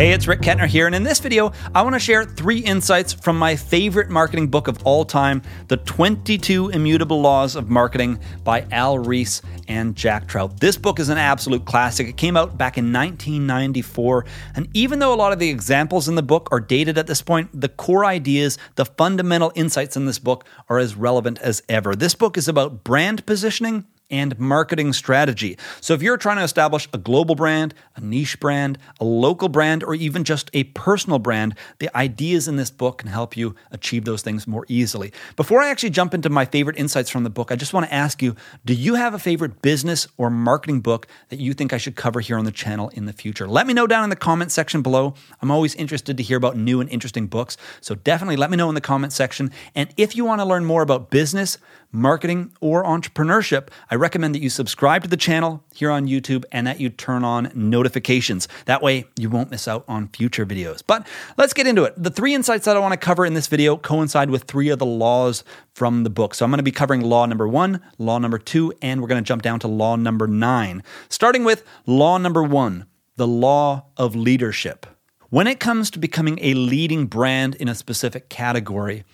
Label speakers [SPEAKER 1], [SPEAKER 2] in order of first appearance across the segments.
[SPEAKER 1] Hey, it's Rick Kettner here, and in this video, I want to share three insights from my favorite marketing book of all time, The 22 Immutable Laws of Marketing by Al Ries and Jack Trout. This book is an absolute classic. It came out back in 1994, and even though a lot of the examples in the book are dated at this point, the core ideas, the fundamental insights in this book are as relevant as ever. This book is about brand positioning and marketing strategy. So, if you're trying to establish a global brand, a niche brand, a local brand, or even just a personal brand, the ideas in this book can help you achieve those things more easily. Before I actually jump into my favorite insights from the book, I just want to ask you do you have a favorite business or marketing book that you think I should cover here on the channel in the future? Let me know down in the comment section below. I'm always interested to hear about new and interesting books. So, definitely let me know in the comment section. And if you want to learn more about business, marketing, or entrepreneurship, I recommend that you subscribe to the channel here on YouTube and that you turn on notifications. That way, you won't miss out on future videos. But let's get into it. The three insights that I want to cover in this video coincide with three of the laws from the book. So I'm going to be covering law number one, law number two, and we're going to jump down to law number nine. Starting with law number one, the law of leadership. When it comes to becoming a leading brand in a specific category,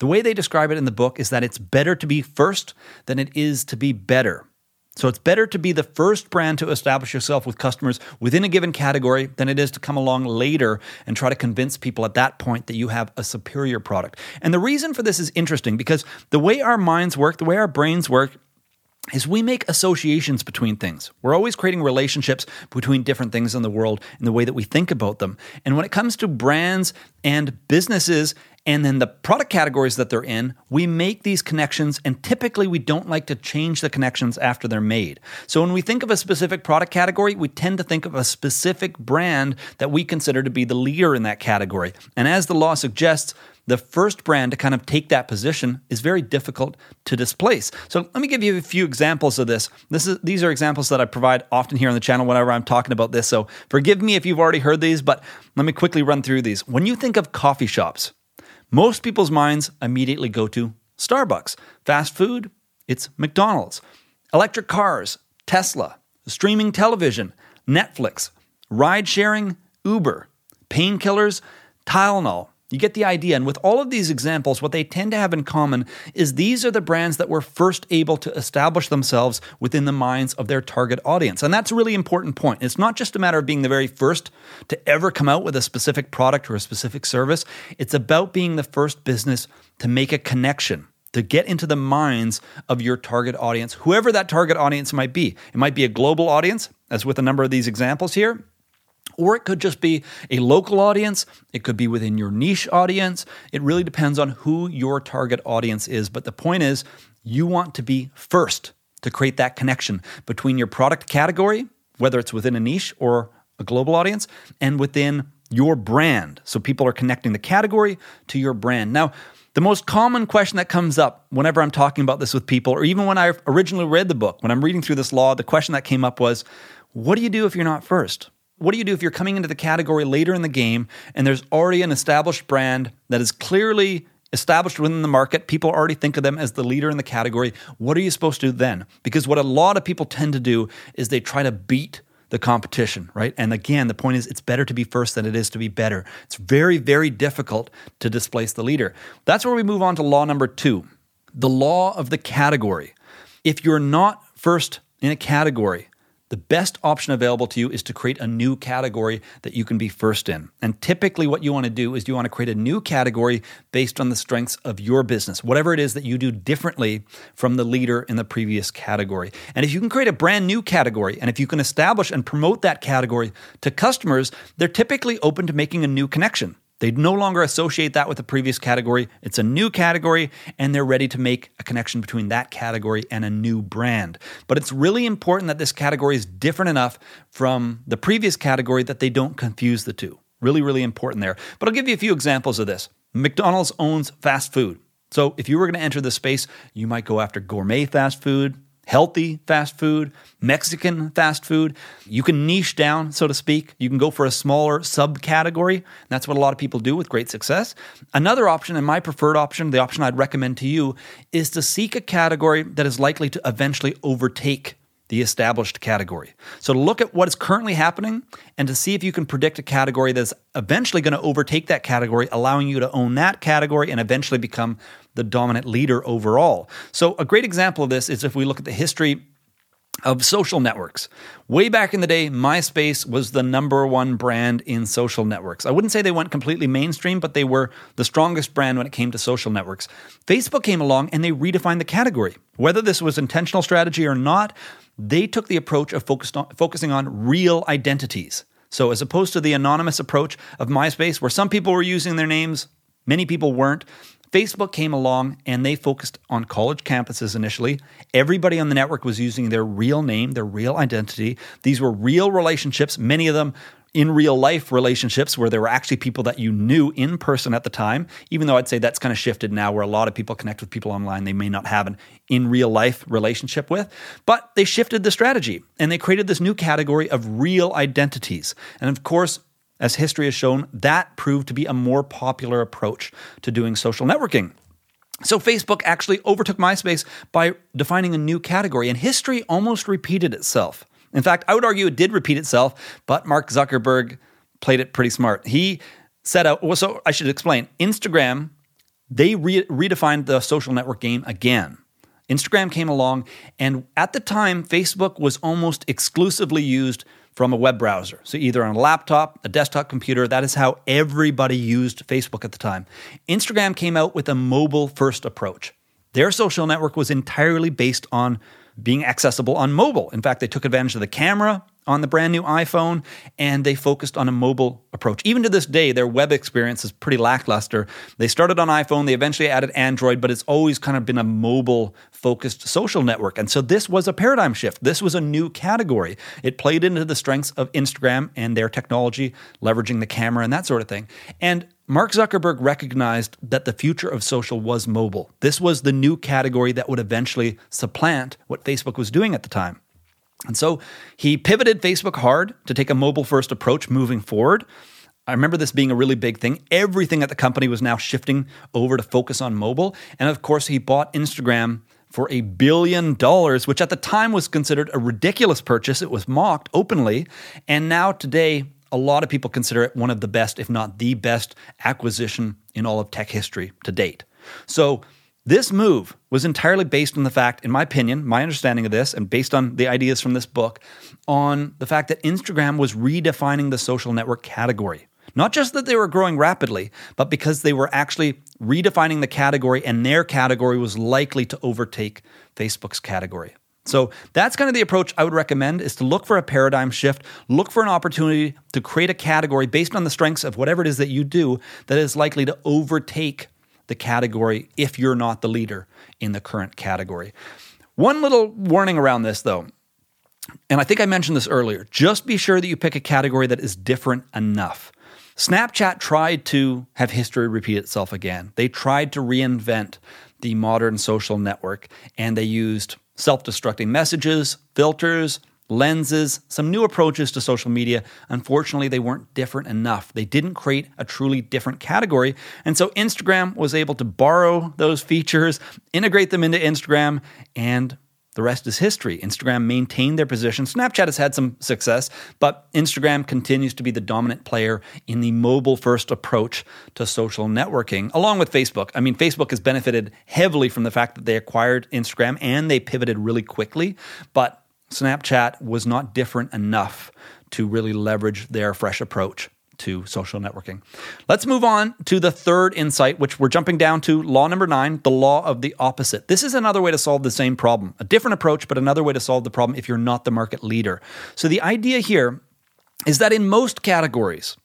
[SPEAKER 1] the way they describe it in the book is that it's better to be first than it is to be better. So it's better to be the first brand to establish yourself with customers within a given category than it is to come along later and try to convince people at that point that you have a superior product. And the reason for this is interesting because the way our minds work, the way our brains work, is we make associations between things. We're always creating relationships between different things in the world and the way that we think about them. And when it comes to brands and businesses, and then the product categories that they're in, we make these connections, and typically we don't like to change the connections after they're made. So when we think of a specific product category, we tend to think of a specific brand that we consider to be the leader in that category. And as the law suggests, the first brand to kind of take that position is very difficult to displace. So let me give you a few examples of this. This is these are examples that I provide often here on the channel whenever I'm talking about this. So forgive me if you've already heard these, but let me quickly run through these. When you think of coffee shops, most people's minds immediately go to Starbucks. Fast food, it's McDonald's. Electric cars, Tesla. Streaming television, Netflix. Ride sharing, Uber. Painkillers, Tylenol. You get the idea. And with all of these examples, what they tend to have in common is these are the brands that were first able to establish themselves within the minds of their target audience. And that's a really important point. It's not just a matter of being the very first to ever come out with a specific product or a specific service, it's about being the first business to make a connection to get into the minds of your target audience, whoever that target audience might be. It might be a global audience, as with a number of these examples here. Or it could just be a local audience. It could be within your niche audience. It really depends on who your target audience is. But the point is, you want to be first to create that connection between your product category, whether it's within a niche or a global audience, and within your brand. So people are connecting the category to your brand. Now, the most common question that comes up whenever I'm talking about this with people, or even when I originally read the book, when I'm reading through this law, the question that came up was, what do you do if you're not first? What do you do if you're coming into the category later in the game and there's already an established brand that is clearly established within the market? People already think of them as the leader in the category. What are you supposed to do then? Because what a lot of people tend to do is they try to beat the competition, right? And again, the point is it's better to be first than it is to be better. It's very, very difficult to displace the leader. That's where we move on to law number two the law of the category. If you're not first in a category, the best option available to you is to create a new category that you can be first in. And typically, what you want to do is you want to create a new category based on the strengths of your business, whatever it is that you do differently from the leader in the previous category. And if you can create a brand new category, and if you can establish and promote that category to customers, they're typically open to making a new connection. They no longer associate that with the previous category. It's a new category, and they're ready to make a connection between that category and a new brand. But it's really important that this category is different enough from the previous category that they don't confuse the two. Really, really important there. But I'll give you a few examples of this. McDonald's owns fast food. So if you were going to enter the space, you might go after gourmet fast food, healthy fast food, Mexican fast food. You can niche down, so to speak. You can go for a smaller subcategory. That's what a lot of people do with great success. Another option, and my preferred option, the option I'd recommend to you, is to seek a category that is likely to eventually overtake the established category. So to look at what is currently happening and to see if you can predict a category that's eventually going to overtake that category, allowing you to own that category and eventually become the dominant leader overall. So a great example of this is if we look at the history of social networks. Way back in the day, MySpace was the number one brand in social networks. I wouldn't say they went completely mainstream, but they were the strongest brand when it came to social networks. Facebook came along and they redefined the category. Whether this was intentional strategy or not, they took the approach of on, focusing on real identities. So, as opposed to the anonymous approach of MySpace, where some people were using their names, many people weren't, Facebook came along and they focused on college campuses initially. Everybody on the network was using their real name, their real identity. These were real relationships, many of them in real life relationships where there were actually people that you knew in person at the time, even though I'd say that's kind of shifted now where a lot of people connect with people online they may not have an in real life relationship with. But they shifted the strategy and they created this new category of real identities. And of course, as history has shown, that proved to be a more popular approach to doing social networking. So Facebook actually overtook MySpace by defining a new category, and history almost repeated itself. In fact, I would argue it did repeat itself, but Mark Zuckerberg played it pretty smart. He set out, uh, well, so I should explain Instagram, they re- redefined the social network game again. Instagram came along, and at the time, Facebook was almost exclusively used from a web browser. So, either on a laptop, a desktop computer, that is how everybody used Facebook at the time. Instagram came out with a mobile first approach. Their social network was entirely based on being accessible on mobile. In fact, they took advantage of the camera on the brand new iPhone and they focused on a mobile approach. Even to this day, their web experience is pretty lackluster. They started on iPhone, they eventually added Android, but it's always kind of been a mobile focused social network. And so this was a paradigm shift. This was a new category. It played into the strengths of Instagram and their technology, leveraging the camera and that sort of thing. And Mark Zuckerberg recognized that the future of social was mobile. This was the new category that would eventually supplant what Facebook was doing at the time. And so he pivoted Facebook hard to take a mobile first approach moving forward. I remember this being a really big thing. Everything at the company was now shifting over to focus on mobile. And of course, he bought Instagram for a billion dollars, which at the time was considered a ridiculous purchase. It was mocked openly. And now, today, a lot of people consider it one of the best, if not the best, acquisition in all of tech history to date. So, this move was entirely based on the fact, in my opinion, my understanding of this, and based on the ideas from this book, on the fact that Instagram was redefining the social network category. Not just that they were growing rapidly, but because they were actually redefining the category and their category was likely to overtake Facebook's category. So that's kind of the approach I would recommend is to look for a paradigm shift, look for an opportunity to create a category based on the strengths of whatever it is that you do that is likely to overtake the category if you're not the leader in the current category. One little warning around this, though, and I think I mentioned this earlier just be sure that you pick a category that is different enough. Snapchat tried to have history repeat itself again. They tried to reinvent the modern social network and they used self destructing messages, filters, lenses, some new approaches to social media. Unfortunately, they weren't different enough. They didn't create a truly different category. And so Instagram was able to borrow those features, integrate them into Instagram, and the rest is history. Instagram maintained their position. Snapchat has had some success, but Instagram continues to be the dominant player in the mobile first approach to social networking, along with Facebook. I mean, Facebook has benefited heavily from the fact that they acquired Instagram and they pivoted really quickly, but Snapchat was not different enough to really leverage their fresh approach to social networking. Let's move on to the third insight, which we're jumping down to law number nine the law of the opposite. This is another way to solve the same problem, a different approach, but another way to solve the problem if you're not the market leader. So the idea here is that in most categories,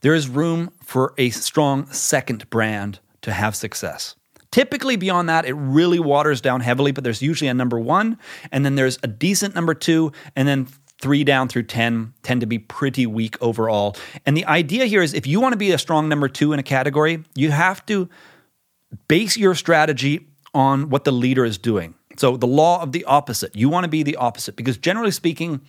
[SPEAKER 1] there is room for a strong second brand to have success. Typically, beyond that, it really waters down heavily, but there's usually a number one, and then there's a decent number two, and then three down through 10 tend to be pretty weak overall. And the idea here is if you want to be a strong number two in a category, you have to base your strategy on what the leader is doing. So, the law of the opposite. You want to be the opposite because, generally speaking,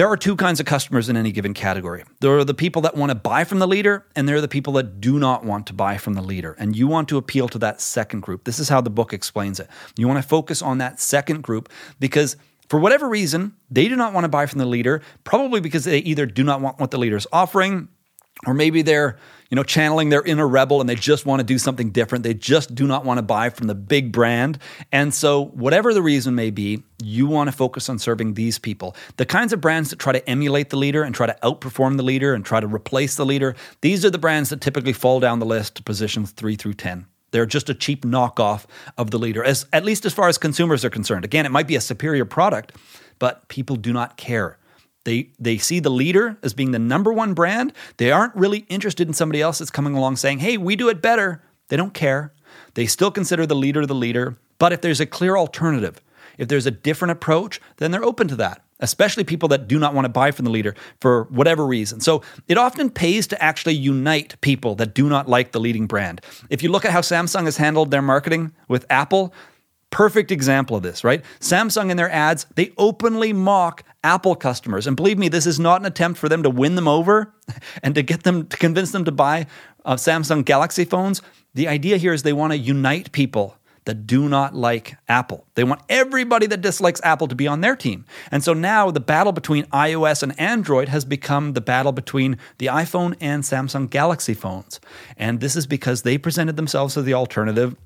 [SPEAKER 1] there are two kinds of customers in any given category. There are the people that want to buy from the leader, and there are the people that do not want to buy from the leader. And you want to appeal to that second group. This is how the book explains it. You want to focus on that second group because For whatever reason, they do not want to buy from the leader, probably because they either do not want what the leader is offering, or maybe they're you know channeling their inner rebel and they just want to do something different they just do not want to buy from the big brand and so whatever the reason may be you want to focus on serving these people the kinds of brands that try to emulate the leader and try to outperform the leader and try to replace the leader these are the brands that typically fall down the list to positions 3 through 10 they're just a cheap knockoff of the leader, as at least as far as consumers are concerned. Again, it might be a superior product, but people do not care. They they see the leader as being the number one brand. They aren't really interested in somebody else that's coming along saying, "Hey, we do it better." They don't care. They still consider the leader the leader, but if there's a clear alternative, if there's a different approach, then they're open to that. Especially people that do not want to buy from the leader for whatever reason. So it often pays to actually unite people that do not like the leading brand. If you look at how Samsung has handled their marketing with Apple, perfect example of this, right? Samsung in their ads, they openly mock Apple customers. And believe me, this is not an attempt for them to win them over and to get them to convince them to buy uh, Samsung Galaxy phones. The idea here is they want to unite people that do not like Apple. They want everybody that dislikes Apple to be on their team. And so now the battle between iOS and Android has become the battle between the iPhone and Samsung Galaxy phones. And this is because they presented themselves as the alternative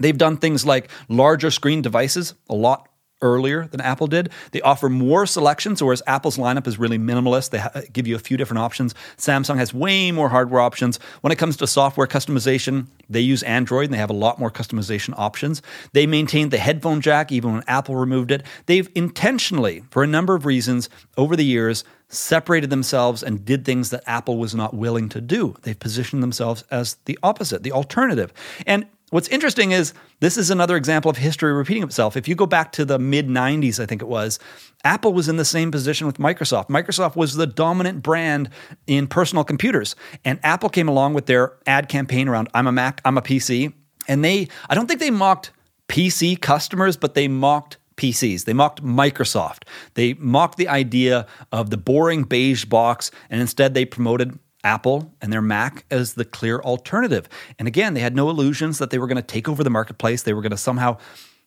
[SPEAKER 1] They've done things like larger screen devices a lot earlier than Apple did. They offer more selections, whereas Apple's lineup is really minimalist. They ha- give you a few different options. Samsung has way more hardware options. When it comes to software customization, they use Android and they have a lot more customization options. They maintained the headphone jack even when Apple removed it. They've intentionally, for a number of reasons over the years, separated themselves and did things that Apple was not willing to do. They've positioned themselves as the opposite, the alternative. And What's interesting is this is another example of history repeating itself. If you go back to the mid 90s, I think it was, Apple was in the same position with Microsoft. Microsoft was the dominant brand in personal computers. And Apple came along with their ad campaign around I'm a Mac, I'm a PC. And they, I don't think they mocked PC customers, but they mocked PCs. They mocked Microsoft. They mocked the idea of the boring beige box, and instead they promoted Apple and their Mac as the clear alternative. And again, they had no illusions that they were going to take over the marketplace, they were going to somehow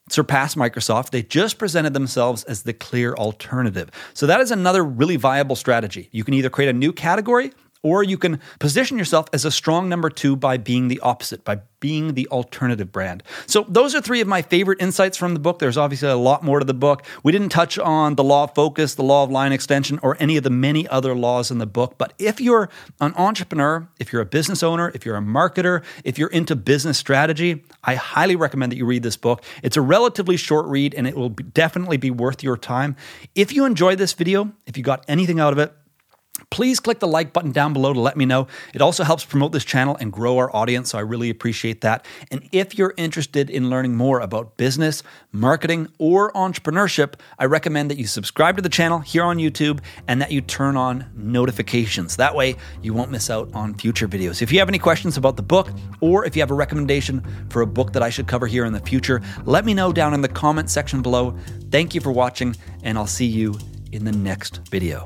[SPEAKER 1] surpass Microsoft. They just presented themselves as the clear alternative. So that is another really viable strategy. You can either create a new category or you can position yourself as a strong number two by being the opposite, by being the alternative brand. So, those are three of my favorite insights from the book. There's obviously a lot more to the book. We didn't touch on the law of focus, the law of line extension, or any of the many other laws in the book. But if you're an entrepreneur, if you're a business owner, if you're a marketer, if you're into business strategy, I highly recommend that you read this book. It's a relatively short read and it will definitely be worth your time. If you enjoyed this video, if you got anything out of it, Please click the like button down below to let me know. It also helps promote this channel and grow our audience, so I really appreciate that. And if you're interested in learning more about business, marketing, or entrepreneurship, I recommend that you subscribe to the channel here on YouTube and that you turn on notifications. That way, you won't miss out on future videos. If you have any questions about the book, or if you have a recommendation for a book that I should cover here in the future, let me know down in the comment section below. Thank you for watching, and I'll see you in the next video.